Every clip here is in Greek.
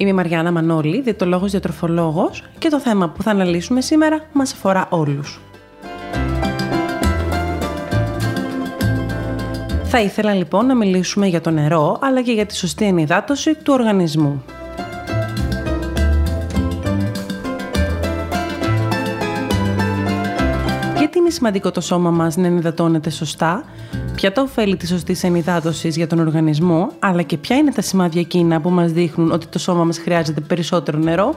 Είμαι η Μαριάννα Μανώλη, διαιτολόγος διατροφολόγος και το θέμα που θα αναλύσουμε σήμερα μας αφορά όλους. Θα ήθελα λοιπόν να μιλήσουμε για το νερό, αλλά και για τη σωστή ενυδάτωση του οργανισμού. Γιατί είναι σημαντικό το σώμα μας να ενυδατώνεται σωστά, ποια τα ωφέλη της σωστής ενυδάτωσης για τον οργανισμό, αλλά και ποια είναι τα σημάδια εκείνα που μας δείχνουν ότι το σώμα μας χρειάζεται περισσότερο νερό.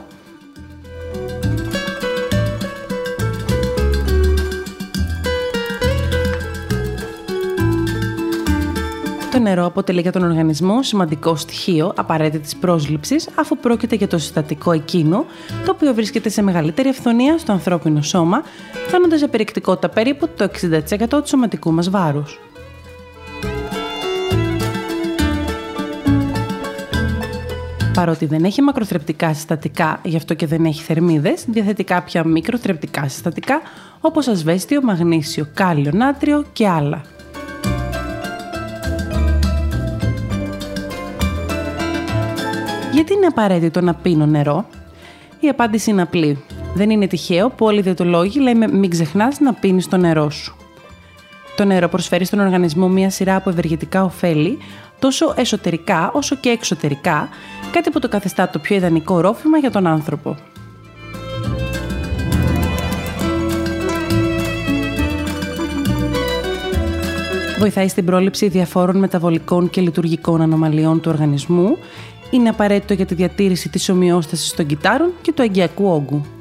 Το νερό αποτελεί για τον οργανισμό σημαντικό στοιχείο απαραίτητης πρόσληψης, αφού πρόκειται για το συστατικό εκείνο, το οποίο βρίσκεται σε μεγαλύτερη αυθονία στο ανθρώπινο σώμα, φτάνοντα σε περιεκτικότητα περίπου το 60% του σωματικού μας βάρους. Παρότι δεν έχει μακροθρεπτικά συστατικά, γι' αυτό και δεν έχει θερμίδες, διαθέτει κάποια μικροθρεπτικά συστατικά, όπως ασβέστιο, μαγνήσιο, κάλιο, νάτριο και άλλα. Γιατί είναι απαραίτητο να πίνω νερό; Η απάντηση είναι απλή. Δεν είναι τυχαίο που όλοι οι διαιτολόγοι λέμε μην ξεχνάς να πίνεις το νερό σου. Το νερό προσφέρει στον οργανισμό μία σειρά από ευεργετικά ωφέλη, τόσο εσωτερικά όσο και εξωτερικά, κάτι που το καθιστά το πιο ιδανικό ρόφημα για τον άνθρωπο. Βοηθάει στην πρόληψη διαφόρων μεταβολικών και λειτουργικών ανομαλιών του οργανισμού, είναι απαραίτητο για τη διατήρηση της ομοιόστασης των κυτάρων και του αγκιακού όγκου.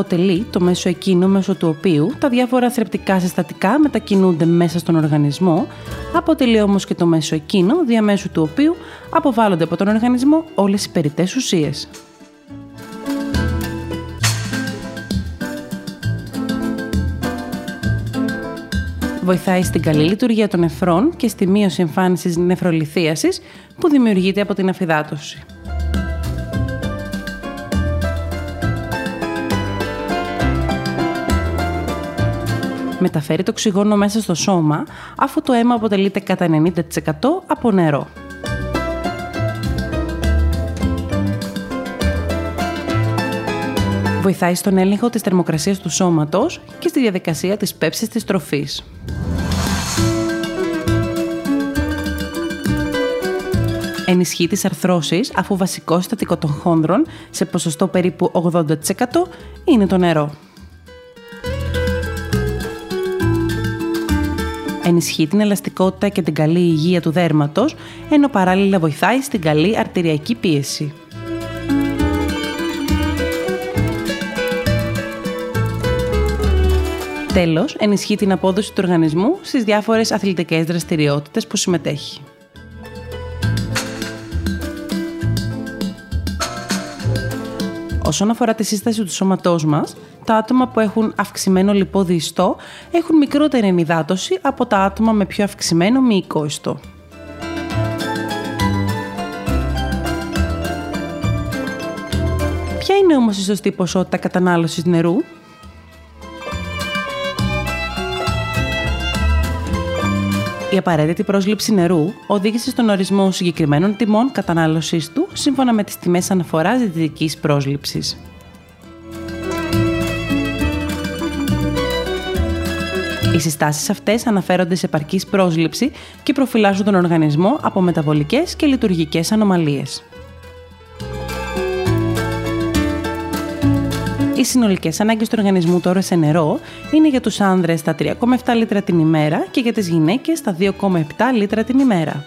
Αποτελεί το μέσο εκείνο μέσω του οποίου τα διάφορα θρεπτικά συστατικά μετακινούνται μέσα στον οργανισμό, αποτελεί όμως και το μέσο εκείνο διαμέσου του οποίου αποβάλλονται από τον οργανισμό όλες οι περιττές ουσίες. Βοηθάει στην καλή λειτουργία των νεφρών και στη μείωση εμφάνισης νεφρολιθίασης που δημιουργείται από την αφυδάτωση. Μεταφέρει το οξυγόνο μέσα στο σώμα, αφού το αίμα αποτελείται κατά 90% από νερό. Βοηθάει στον έλεγχο της θερμοκρασίας του σώματος και στη διαδικασία της πέψης της τροφής. Ενισχύει τις αρθρώσεις αφού βασικό συστατικό των χόνδρων σε ποσοστό περίπου 80% είναι το νερό. Ενισχύει την ελαστικότητα και την καλή υγεία του δέρματος, ενώ παράλληλα βοηθάει στην καλή αρτηριακή πίεση. Τέλος, ενισχύει την απόδοση του οργανισμού στις διάφορες αθλητικές δραστηριότητες που συμμετέχει. Όσον αφορά τη σύσταση του σώματός μας, τα άτομα που έχουν αυξημένο λιπόδι ιστό έχουν μικρότερη ενυδάτωση από τα άτομα με πιο αυξημένο μυϊκό ιστό. Ποια είναι όμως η σωστή ποσότητα κατανάλωσης νερού; Η απαραίτητη πρόσληψη νερού οδήγησε στον ορισμό συγκεκριμένων τιμών κατανάλωσής του σύμφωνα με τις τιμές αναφοράς δυτικής πρόσληψης. Οι συστάσεις αυτές αναφέρονται σε επαρκής πρόσληψη και προφυλάσσουν τον οργανισμό από μεταβολικές και λειτουργικές ανομαλίες. Οι συνολικές ανάγκες του οργανισμού τώρα σε νερό είναι για τους άνδρες τα 3,7 λίτρα την ημέρα και για τις γυναίκες τα 2,7 λίτρα την ημέρα.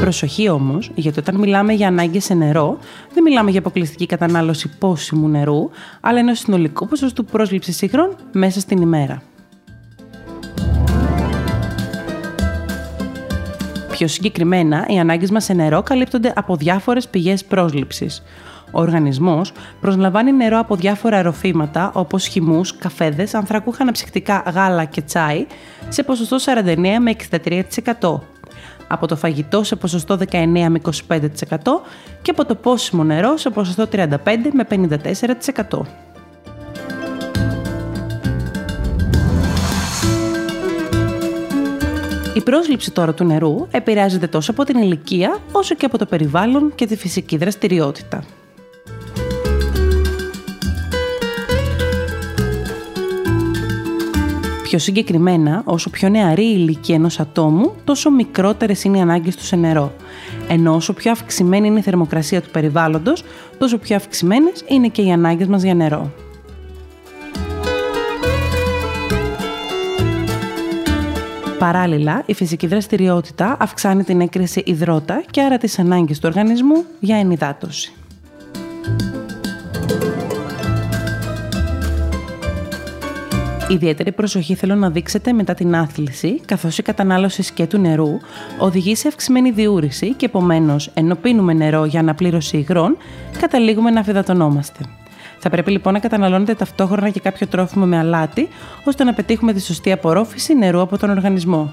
Προσοχή όμως, γιατί όταν μιλάμε για ανάγκες σε νερό, δεν μιλάμε για αποκλειστική κατανάλωση πόσιμου νερού, αλλά ενός συνολικού ποσοστού πρόσληψης υγρών μέσα στην ημέρα. Πιο συγκεκριμένα, οι ανάγκες μας σε νερό καλύπτονται από διάφορες πηγές πρόσληψης. Ο οργανισμός προσλαμβάνει νερό από διάφορα αεροφήματα όπως χυμούς, καφέδες, ανθρακούχα αναψυκτικά, γάλα και τσάι σε ποσοστό 49 με 63%. Από το φαγητό σε ποσοστό 19 με 25% και από το πόσιμο νερό σε ποσοστό 35 με 54%. Η πρόσληψη τώρα του νερού επηρεάζεται τόσο από την ηλικία όσο και από το περιβάλλον και τη φυσική δραστηριότητα. Πιο συγκεκριμένα, όσο πιο νεαρή η ηλικία ενός ατόμου, τόσο μικρότερες είναι οι ανάγκες του σε νερό. Ενώ όσο πιο αυξημένη είναι η θερμοκρασία του περιβάλλοντος, τόσο πιο αυξημένες είναι και οι ανάγκες μας για νερό. Παράλληλα, η φυσική δραστηριότητα αυξάνει την έκρηση υδρότα και άρα τις ανάγκες του οργανισμού για ενυδάτωση. Ιδιαίτερη προσοχή θέλω να δείξετε μετά την άθληση, καθώς η κατανάλωση σκέτου νερού οδηγεί σε αυξημένη διούρηση και επομένως, ενώ πίνουμε νερό για αναπλήρωση υγρών, καταλήγουμε να αφιδατωνόμαστε. Θα πρέπει λοιπόν να καταναλώνετε ταυτόχρονα και κάποιο τρόφιμο με αλάτι, ώστε να πετύχουμε τη σωστή απορρόφηση νερού από τον οργανισμό.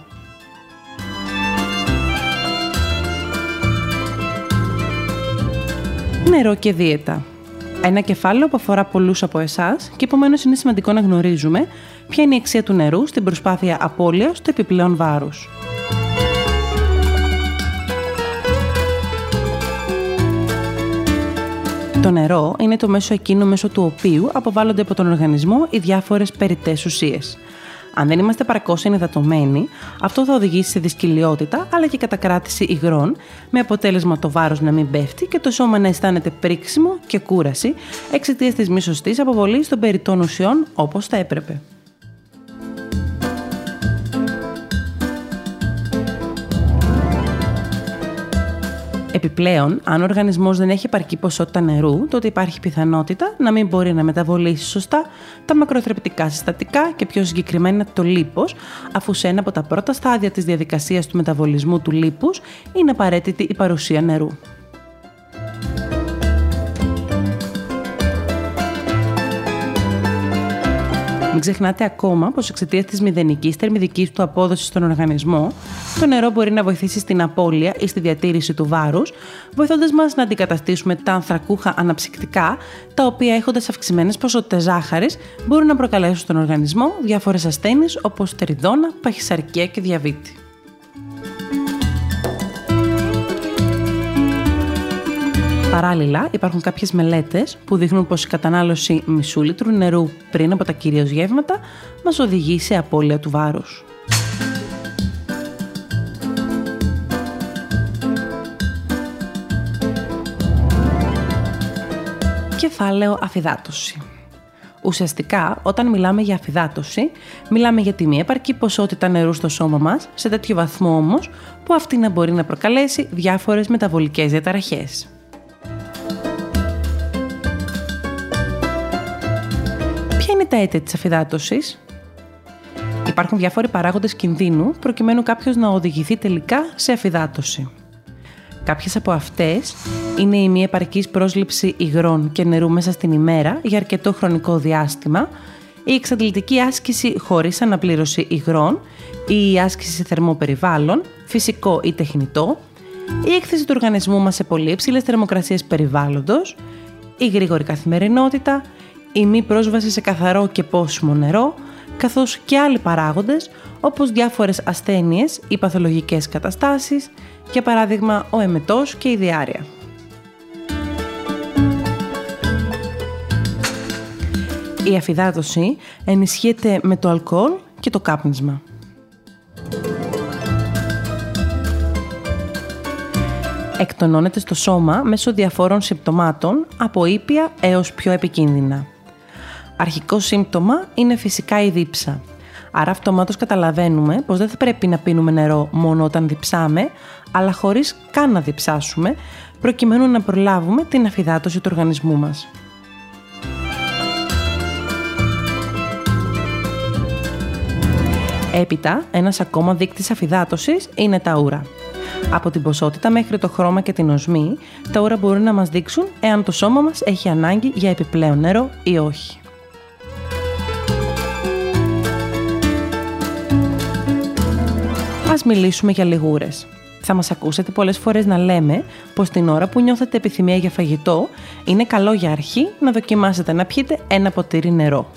Νερό και δίαιτα. Ένα κεφάλαιο που αφορά πολλούς από εσάς και επομένως είναι σημαντικό να γνωρίζουμε ποια είναι η αξία του νερού στην προσπάθεια απώλειας του επιπλέον βάρους. Το νερό είναι το μέσο εκείνο μέσω του οποίου αποβάλλονται από τον οργανισμό οι διάφορες περιττές ουσίες. Αν δεν είμαστε παρακώ ενυδατωμένοι, αυτό θα οδηγήσει σε δυσκυλιότητα αλλά και κατακράτηση υγρών, με αποτέλεσμα το βάρος να μην πέφτει και το σώμα να αισθάνεται πρίξιμο και κούραση εξαιτίας της μη σωστή αποβολής των περιττών ουσιών όπως θα έπρεπε. Επιπλέον, αν ο οργανισμός δεν έχει επαρκή ποσότητα νερού, τότε υπάρχει πιθανότητα να μην μπορεί να μεταβολήσει σωστά τα μακροθρεπτικά συστατικά και πιο συγκεκριμένα το λίπος, αφού σε ένα από τα πρώτα στάδια της διαδικασίας του μεταβολισμού του λίπους είναι απαραίτητη η παρουσία νερού. Μην ξεχνάτε ακόμα πως εξαιτίας της μηδενικής θερμιδικής του απόδοσης στον οργανισμό, το νερό μπορεί να βοηθήσει στην απώλεια ή στη διατήρηση του βάρους, βοηθώντας μας να αντικαταστήσουμε τα ανθρακούχα αναψυκτικά, τα οποία έχοντας αυξημένες ποσότητες ζάχαρης μπορούν να προκαλέσουν στον οργανισμό διάφορες ασθένειες όπως τεριδόνα, παχυσαρκία και διαβήτη. Παράλληλα, υπάρχουν κάποιες μελέτες που δείχνουν πως η κατανάλωση μισού λίτρου νερού πριν από τα κυρίως γεύματα μας οδηγεί σε απώλεια του βάρους. Κεφάλαιο αφυδάτωση. Ουσιαστικά, όταν μιλάμε για αφυδάτωση, μιλάμε για τη μη επαρκή ποσότητα νερού στο σώμα μας, σε τέτοιο βαθμό όμως που αυτή να μπορεί να προκαλέσει διάφορες μεταβολικές διαταραχές. Τα αίτια της αφυδάτωσης; Υπάρχουν διάφοροι παράγοντες κινδύνου προκειμένου κάποιος να οδηγηθεί τελικά σε αφυδάτωση. Κάποιες από αυτές είναι η μη επαρκής πρόσληψη υγρών και νερού μέσα στην ημέρα για αρκετό χρονικό διάστημα, η εξαντλητική άσκηση χωρίς αναπλήρωση υγρών ή η άσκηση σε θερμό περιβάλλον, φυσικό ή τεχνητό, η έκθεση του οργανισμού μας σε πολύ υψηλές θερμοκρασίες περιβάλλοντος, η γρήγορη καθημερινότητα, η μη πρόσβαση σε καθαρό και πόσιμο νερό, καθώς και άλλοι παράγοντες όπως διάφορες ασθένειες ή παθολογικές καταστάσεις, για παράδειγμα ο εμετός και η διάρρεια. Η αφυδάτωση ενισχύεται με το αλκοόλ και το κάπνισμα. Εκτονώνεται στο σώμα μέσω διαφόρων συμπτωμάτων από ήπια έως πιο επικίνδυνα. Αρχικό σύμπτωμα είναι φυσικά η δίψα. Άρα αυτομάτως καταλαβαίνουμε πως δεν θα πρέπει να πίνουμε νερό μόνο όταν διψάμε, αλλά χωρίς καν να διψάσουμε, προκειμένου να προλάβουμε την αφυδάτωση του οργανισμού μας. Έπειτα, ένας ακόμα δείκτης αφυδάτωσης είναι τα ούρα. Από την ποσότητα μέχρι το χρώμα και την οσμή, τα ούρα μπορούν να μας δείξουν εάν το σώμα μας έχει ανάγκη για επιπλέον νερό ή όχι. Ας μιλήσουμε για λιγούρες. Θα μας ακούσετε πολλές φορές να λέμε πως την ώρα που νιώθετε επιθυμία για φαγητό, είναι καλό για αρχή να δοκιμάσετε να πιείτε ένα ποτήρι νερό.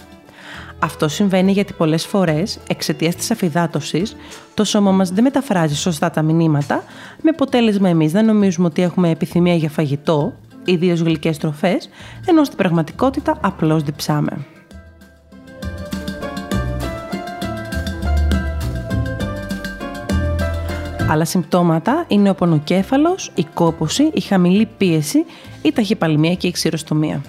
Αυτό συμβαίνει γιατί πολλές φορές, εξαιτίας της αφυδάτωσης, το σώμα μας δεν μεταφράζει σωστά τα μηνύματα, με αποτέλεσμα εμείς να νομίζουμε ότι έχουμε επιθυμία για φαγητό, ιδίως γλυκές τροφές, ενώ στην πραγματικότητα απλώς διψάμε. Άλλα συμπτώματα είναι ο πονοκέφαλος, η κόπωση, η χαμηλή πίεση, η ταχυπαλμία και η ξηροστομία.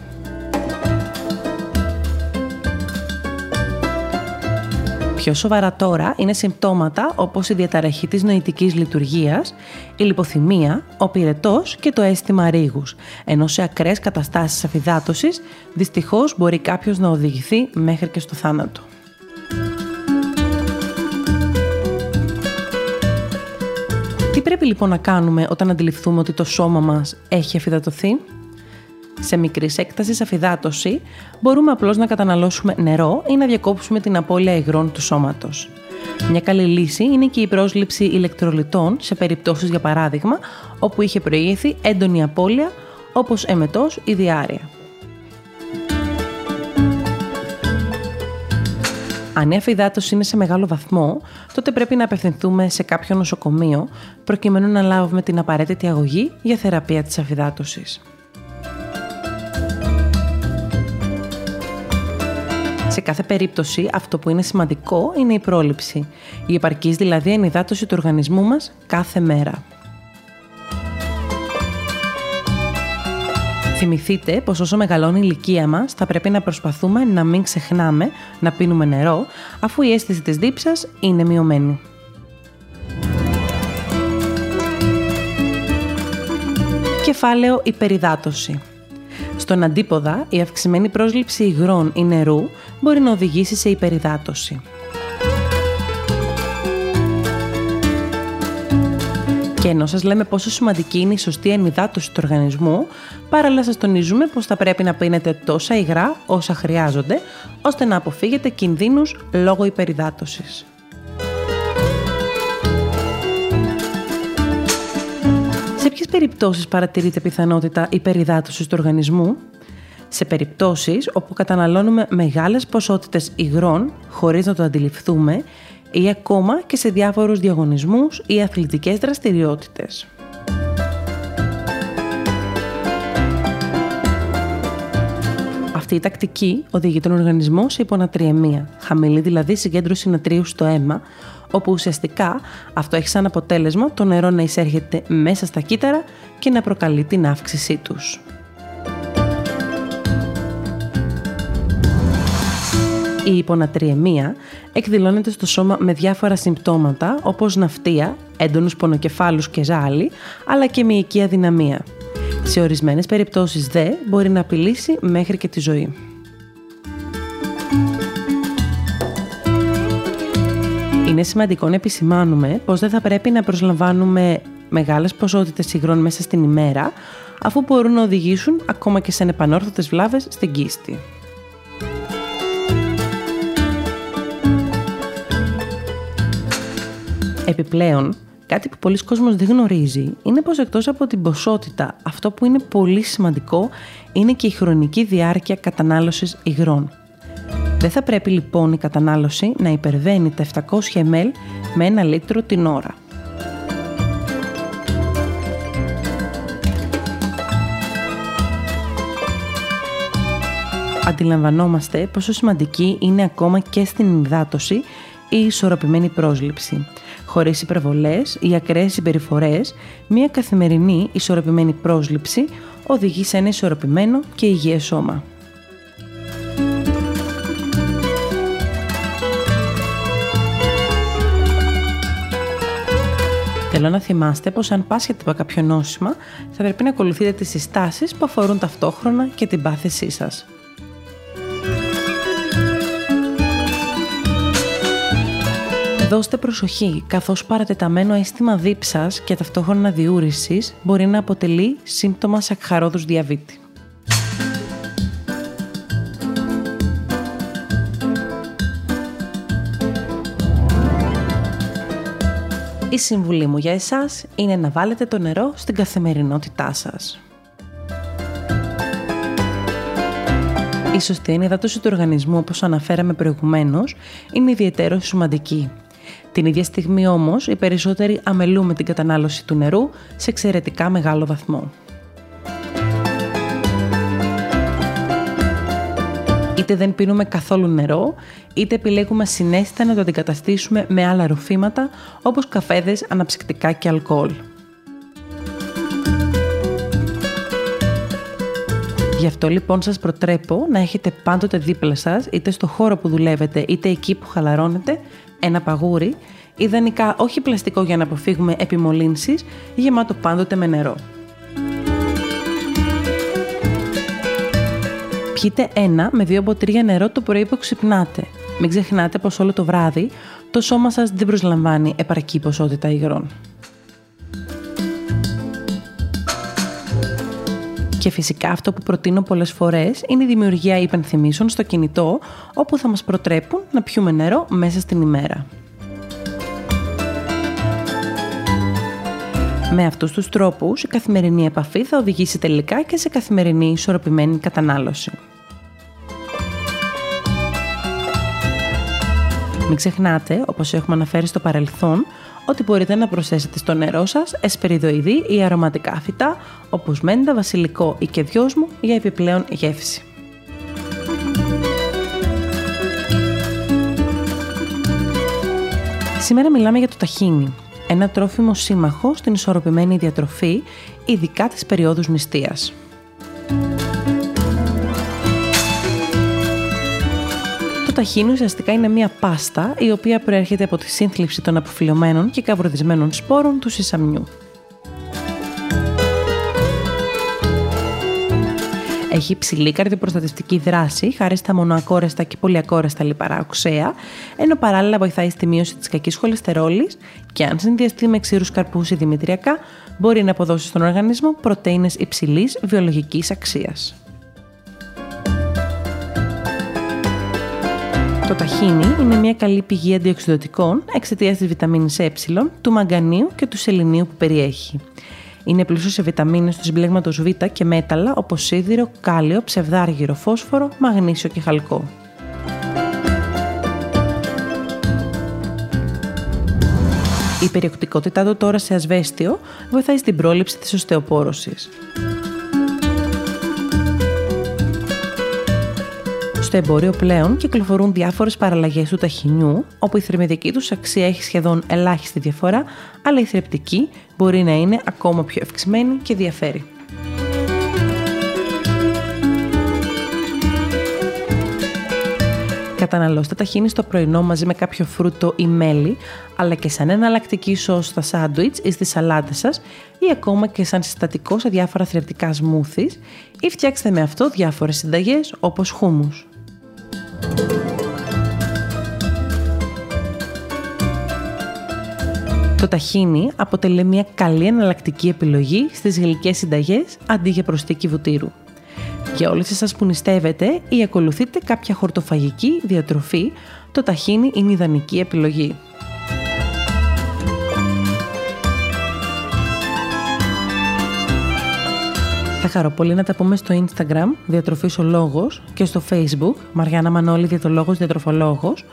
Πιο σοβαρά τώρα είναι συμπτώματα όπως η διαταραχή της νοητικής λειτουργίας, η λιποθυμία, ο πυρετός και το αίσθημα ρίγους, ενώ σε ακραίες καταστάσεις αφυδάτωσης δυστυχώς μπορεί κάποιος να οδηγηθεί μέχρι και στο θάνατο. Τι πρέπει λοιπόν να κάνουμε όταν αντιληφθούμε ότι το σώμα μας έχει αφυδατωθεί; Σε μικρής έκτασης αφυδάτωση μπορούμε απλώς να καταναλώσουμε νερό ή να διακόψουμε την απώλεια υγρών του σώματος. Μια καλή λύση είναι και η πρόσληψη ηλεκτρολιτών σε περιπτώσεις για παράδειγμα όπου είχε προηγηθεί έντονη απώλεια όπως εμετός ή διάρρεια. Αν η αφυδάτωση είναι σε μεγάλο βαθμό, τότε πρέπει να απευθυνθούμε σε κάποιο νοσοκομείο προκειμένου να λάβουμε την απαραίτητη αγωγή για θεραπεία της αφυδάτωσης. Σε κάθε περίπτωση, αυτό που είναι σημαντικό είναι η πρόληψη. Η επαρκής δηλαδή ενυδάτωση του οργανισμού μας κάθε μέρα. Θυμηθείτε πως όσο μεγαλώνει η ηλικία μας θα πρέπει να προσπαθούμε να μην ξεχνάμε να πίνουμε νερό αφού η αίσθηση της δίψας είναι μειωμένη. Κεφάλαιο υπεριδάτωση. Στον αντίποδα, η αυξημένη πρόσληψη υγρών ή νερού μπορεί να οδηγήσει σε υπεριδάτωση. Και ενώ σας λέμε πόσο σημαντική είναι η σωστή ενυδάτωση του οργανισμού, παράλληλα σας τονίζουμε πως θα πρέπει να πίνετε τόσα υγρά όσα χρειάζονται, ώστε να αποφύγετε κινδύνους λόγω υπεριδάτωσης. Σε ποιες περιπτώσεις παρατηρείται πιθανότητα υπεριδάτωσης του οργανισμού; Σε περιπτώσεις όπου καταναλώνουμε μεγάλες ποσότητες υγρών χωρίς να το αντιληφθούμε ή ακόμα και σε διάφορους διαγωνισμούς ή αθλητικές δραστηριότητες. Αυτή η τακτική οδηγεί τον οργανισμό σε υπονατριεμία, χαμηλή δηλαδή συγκέντρωση νατρίου στο αίμα, όπου ουσιαστικά αυτό έχει σαν αποτέλεσμα το νερό να εισέρχεται μέσα στα κύτταρα και να προκαλεί την αύξησή τους. Η υπονατριεμία εκδηλώνεται στο σώμα με διάφορα συμπτώματα όπως ναυτία, έντονους πονοκεφάλους και ζάλι, αλλά και μυϊκή αδυναμία. Σε ορισμένες περιπτώσεις δε μπορεί να απειλήσει μέχρι και τη ζωή. Είναι σημαντικό να επισημάνουμε πως δεν θα πρέπει να προσλαμβάνουμε μεγάλες ποσότητες υγρών μέσα στην ημέρα, αφού μπορούν να οδηγήσουν ακόμα και σε ανεπανόρθωτες βλάβες στην κίστη. Επιπλέον, κάτι που πολλοί κόσμος δεν γνωρίζει είναι πως εκτός από την ποσότητα, αυτό που είναι πολύ σημαντικό είναι και η χρονική διάρκεια κατανάλωσης υγρών. Δεν θα πρέπει λοιπόν η κατανάλωση να υπερβαίνει τα 700 ml με ένα λίτρο την ώρα. Αντιλαμβανόμαστε πόσο σημαντική είναι ακόμα και στην υδάτωση η ισορροπημένη πρόσληψη. Χωρίς υπερβολές ή ακραίες συμπεριφορές, μια καθημερινή ισορροπημένη πρόσληψη οδηγεί σε ένα ισορροπημένο και υγιές σώμα. Θέλω να θυμάστε πως αν πάσχετε από κάποιο νόσημα, θα πρέπει να ακολουθείτε τις συστάσεις που αφορούν ταυτόχρονα και την πάθησή σας. Δώστε προσοχή, καθώς παρατεταμένο αίσθημα δίψας και ταυτόχρονα διούρησης μπορεί να αποτελεί σύμπτωμα σακχαρόδους διαβήτη. Η συμβουλή μου για εσάς είναι να βάλετε το νερό στην καθημερινότητά σας. Η σωστή ενυδάτωση του οργανισμού, όπως αναφέραμε προηγουμένως, είναι ιδιαίτερο σημαντική. Την ίδια στιγμή όμως, οι περισσότεροι αμελούμε την κατανάλωση του νερού σε εξαιρετικά μεγάλο βαθμό. Είτε δεν πίνουμε καθόλου νερό, είτε επιλέγουμε συνέστητα να το αντικαταστήσουμε με άλλα ροφήματα όπως καφέδες, αναψυκτικά και αλκοόλ. Γι' αυτό λοιπόν σας προτρέπω να έχετε πάντοτε δίπλα σας, είτε στο χώρο που δουλεύετε, είτε εκεί που χαλαρώνετε, ένα παγούρι, ιδανικά όχι πλαστικό για να αποφύγουμε επιμολύνσεις, γεμάτο πάντοτε με νερό. Πιείτε ένα με δύο ποτήρια νερό το πρωί που ξυπνάτε. Μην ξεχνάτε πως όλο το βράδυ το σώμα σας δεν προσλαμβάνει επαρκή ποσότητα υγρών. Και φυσικά αυτό που προτείνω πολλές φορές είναι η δημιουργία υπενθυμίσεων στο κινητό όπου θα μας προτρέπουν να πιούμε νερό μέσα στην ημέρα. Με αυτούς τους τρόπους η καθημερινή επαφή θα οδηγήσει τελικά και σε καθημερινή ισορροπημένη κατανάλωση. Μην ξεχνάτε, όπως έχουμε αναφέρει στο παρελθόν, ότι μπορείτε να προσθέσετε στο νερό σας εσπεριδοειδή ή αρωματικά φυτά, όπως μέντα, βασιλικό ή και δυόσμου για επιπλέον γεύση. Σήμερα μιλάμε για το ταχίνι, ένα τρόφιμο σύμμαχο στην ισορροπημένη διατροφή, ειδικά τις περιόδους νηστείας. Ταχίνι ουσιαστικά είναι μια πάστα η οποία προέρχεται από τη σύνθλιψη των αποφυλωμένων και καβροδισμένων σπόρων του σισαμιού. Έχει υψηλή καρδιοπροστατευτική δράση χάρη στα μονοακόρεστα και πολυακόρεστα λιπαρά οξέα, ενώ παράλληλα βοηθάει στη μείωση της κακής χολεστερόλη και αν συνδυαστεί με ξύρου καρπούς ή δημητριακά, μπορεί να αποδώσει στον οργανισμό πρωτενε υψηλής βιολογικής αξίας. Το ταχίνι είναι μια καλή πηγή αντιοξυδοτικών εξαιτίας της βιταμίνης Ε, του μαγκανίου και του σεληνίου που περιέχει. Είναι πλούσιο σε βιταμίνες του συμπλέγματος Β και μέταλλα όπως σίδηρο, κάλιο, ψευδάργυρο, φόσφορο, μαγνήσιο και χαλκό. Η περιοκτικότητά του τώρα σε ασβέστιο βοηθάει στην πρόληψη της οστεοπόρωσης. Στο εμπόριο πλέον κυκλοφορούν διάφορες παραλλαγές του ταχυνιού, όπου η θερμιδική τους αξία έχει σχεδόν ελάχιστη διαφορά, αλλά η θρεπτική μπορεί να είναι ακόμα πιο ευξημένη και διαφέρει. Καταναλώστε ταχύνη στο πρωινό μαζί με κάποιο φρούτο ή μέλι, αλλά και σαν εναλλακτική σως στα σάντουιτς ή στη σαλάτα σας ή ακόμα και σαν συστατικό σε διάφορα θρεπτικά σμούθις ή φτιάξτε με αυτό διάφορες συνταγές όπως χούμους. Το ταχίνι αποτελεί μια καλή εναλλακτική επιλογή στις γλυκές συνταγές αντί για προστίκη βουτύρου. Για όλες εσάς που νηστεύετε ή ακολουθείτε κάποια χορτοφαγική διατροφή, το ταχίνι είναι ιδανική επιλογή. Θα χαρώ πολύ να τα πούμε στο Instagram Διατροφής ο Λόγος και στο Facebook Μαριάννα Μανώλη Διατολόγος Διατροφολόγος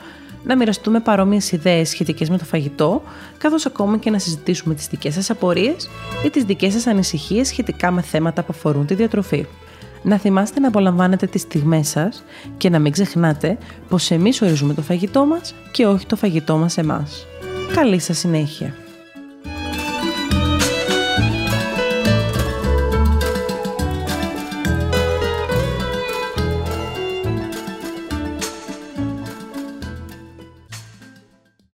να μοιραστούμε παρόμοιες ιδέες σχετικές με το φαγητό, καθώς ακόμα και να συζητήσουμε τις δικές σας απορίες ή τις δικές σας ανησυχίες σχετικά με θέματα που αφορούν τη διατροφή. Να θυμάστε να απολαμβάνετε τις στιγμές σας και να μην ξεχνάτε πως εμείς ορίζουμε το φαγητό μας και όχι το φαγητό μας εμάς. Καλή σας συνέχεια!